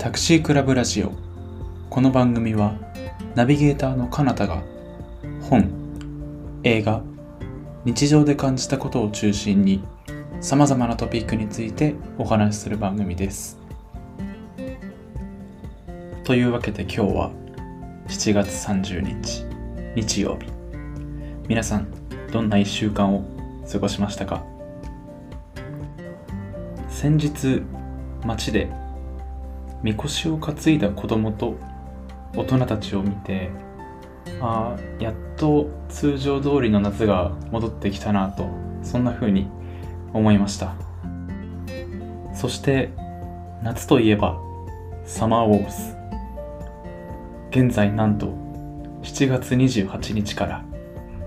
タクシークラブラジオ。この番組はナビゲーターのかなたが本映画日常で感じたことを中心にさまざまなトピックについてお話しする番組です。というわけで今日は7月30日日曜日。皆さんどんな1週間を過ごしましたか？先日街でみこしを担いだ子供と大人たちを見てああやっと通常通りの夏が戻ってきたなとそんな風に思いました。そして夏といえばサマーウォーズ。現在なんと7月28日から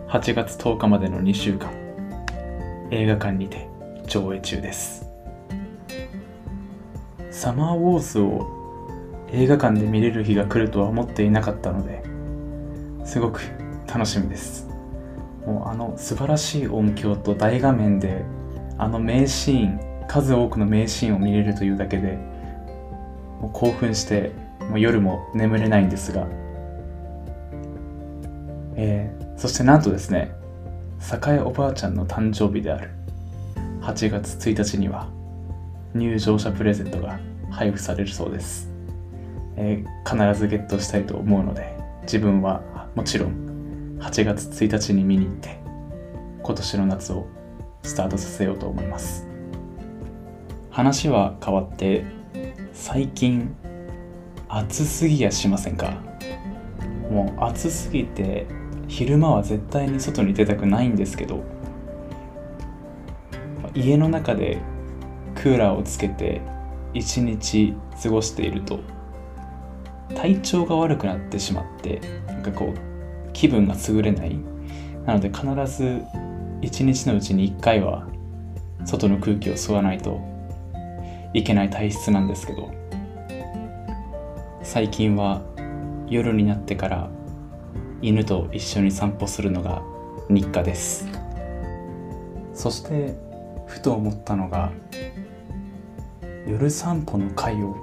8月10日までの2週間映画館にて上映中です。サマーウォーズを映画館で見れる日が来るとは思っていなかったのですごく楽しみです。もうあの素晴らしい音響と大画面であの名シーン数多くの名シーンを見れるというだけでもう興奮してもう夜も眠れないんですが、えー、そしてなんとですね栄おばあちゃんの誕生日である8月1日には入場者プレゼントが配布されるそうです、えー、必ずゲットしたいと思うので自分はもちろん8月1日に見に行って今年の夏をスタートさせようと思います。話は変わって最近暑すぎやしませんか？もう暑すぎて昼間は絶対に外に出たくないんですけど家の中でクーラーをつけて一日過ごしていると体調が悪くなってしまってなんかこう気分が優れない。なので必ず一日のうちに一回は外の空気を吸わないといけない体質なんですけど最近は夜になってから犬と一緒に散歩するのが日課です。そしてふと思ったのが夜散歩の会を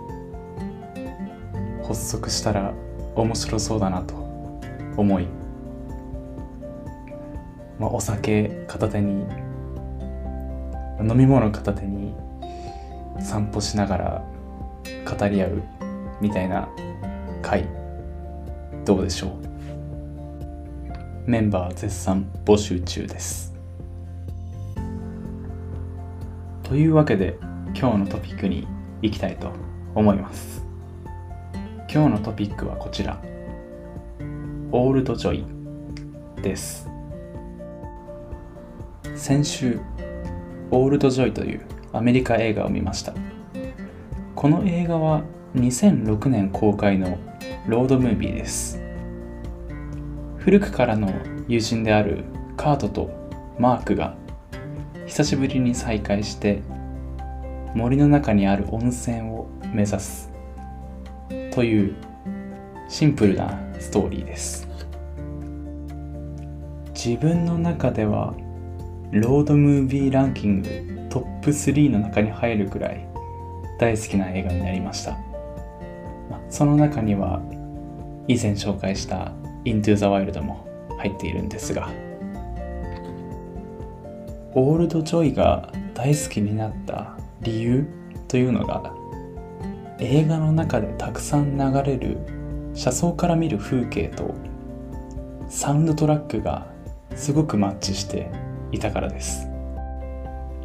発足したら面白そうだなと思い、まあ、お酒片手に飲み物片手に散歩しながら語り合うみたいな会どうでしょう？メンバー絶賛募集中です。というわけで今日のトピックに行きたいと思います。今日のトピックはこちら。オールドジョイです。先週オールドジョイというアメリカ映画を見ました。この映画は2006年公開のロードムービーです。古くからの友人であるカートとマークが久しぶりに再会して森の中にある温泉を目指すというシンプルなストーリーです。自分の中ではロードムービーランキングトップ3の中に入るくらい大好きな映画になりました。その中には以前紹介した Into the Wild も入っているんですがオールド・ジョイが大好きになった理由というのが映画の中でたくさん流れる車窓から見る風景とサウンドトラックがすごくマッチしていたからです。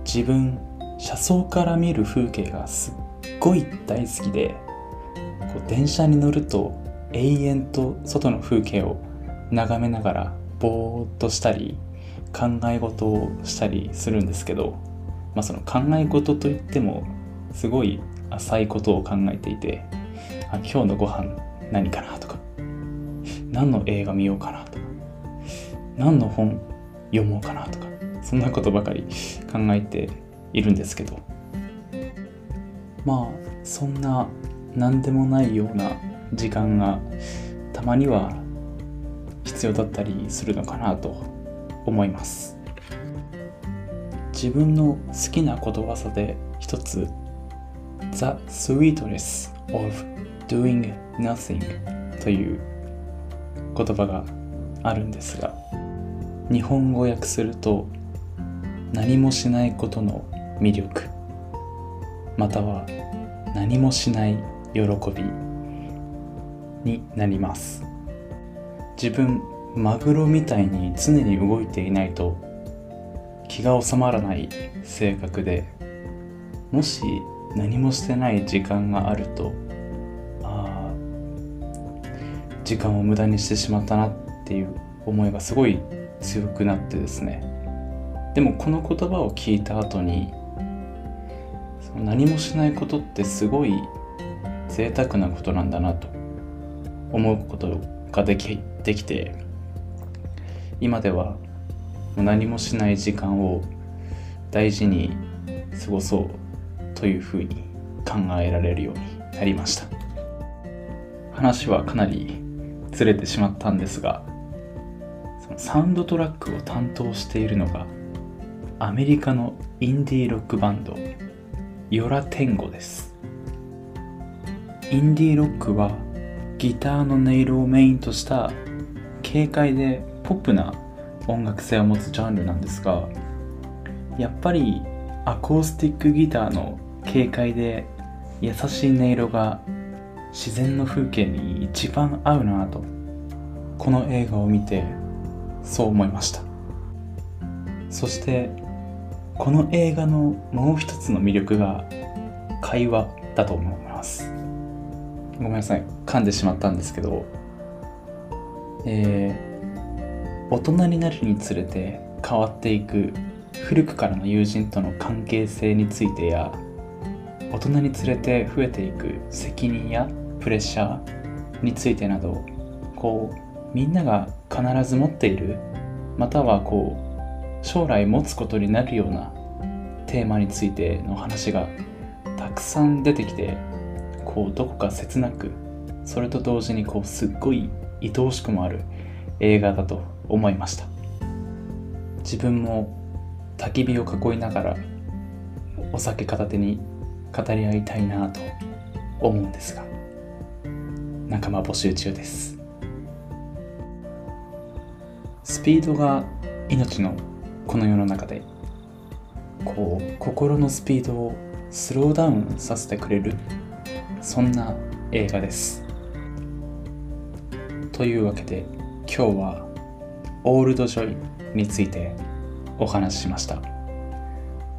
自分車窓から見る風景がすっごい大好きでこう電車に乗ると永遠と外の風景を眺めながらぼーっとしたり考え事をしたりするんですけどまあ、その考え事といってもすごい浅いことを考えていてあ今日のご飯何かなとか何の映画見ようかなとか何の本読もうかなとかそんなことばかり考えているんですけどまあそんな何でもないような時間がたまには必要だったりするのかなと思います。自分の好きなことわざで一つ The Sweetness of doing nothing という言葉があるんですが日本語訳すると何もしないことの魅力または何もしない喜びになります。自分マグロみたいに常に動いていないと気が収まらない性格でもし何もしてない時間があるとあ時間を無駄にしてしまったなっていう思いがすごい強くなってですね。でもこの言葉を聞いた後にその何もしないことってすごい贅沢なことなんだなと思うことができできて今では何もしない時間を大事に過ごそうというふうに考えられるようになりました。話はかなりずれてしまったんですがそのサウンドトラックを担当しているのがアメリカのインディーロックバンドヨラテンゴです。インディーロックはギターの音色をメインとした軽快でポップな音楽性を持つジャンルなんですがやっぱりアコースティックギターの軽快で優しい音色が自然の風景に一番合うなとこの映画を見てそう思いました。そしてこの映画のもう一つの魅力が会話だと思います。ごめんなさい。噛んでしまったんですけどえー、大人になるにつれて変わっていく古くからの友人との関係性についてや大人につれて増えていく責任やプレッシャーについてなどこうみんなが必ず持っているまたはこう将来持つことになるようなテーマについての話がたくさん出てきてこうどこか切なくそれと同時にこうすっごい愛おしくもある映画だと思いました。自分も焚き火を囲いながらお酒片手に語り合いたいなと思うんですが仲間募集中です。スピードが命のこの世の中でこう心のスピードをスローダウンさせてくれるそんな映画です。というわけで今日はオールドジョイについてお話ししました。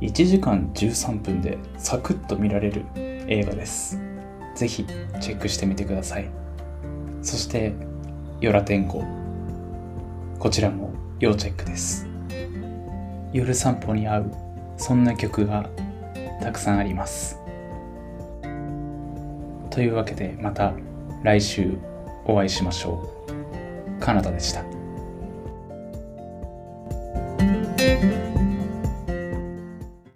1時間13分でサクッと見られる映画です。ぜひチェックしてみてください。そしてヨラ天候。こちらも要チェックです。夜散歩に合うそんな曲がたくさんあります。というわけでまた来週お会いしましょう。カナダでした。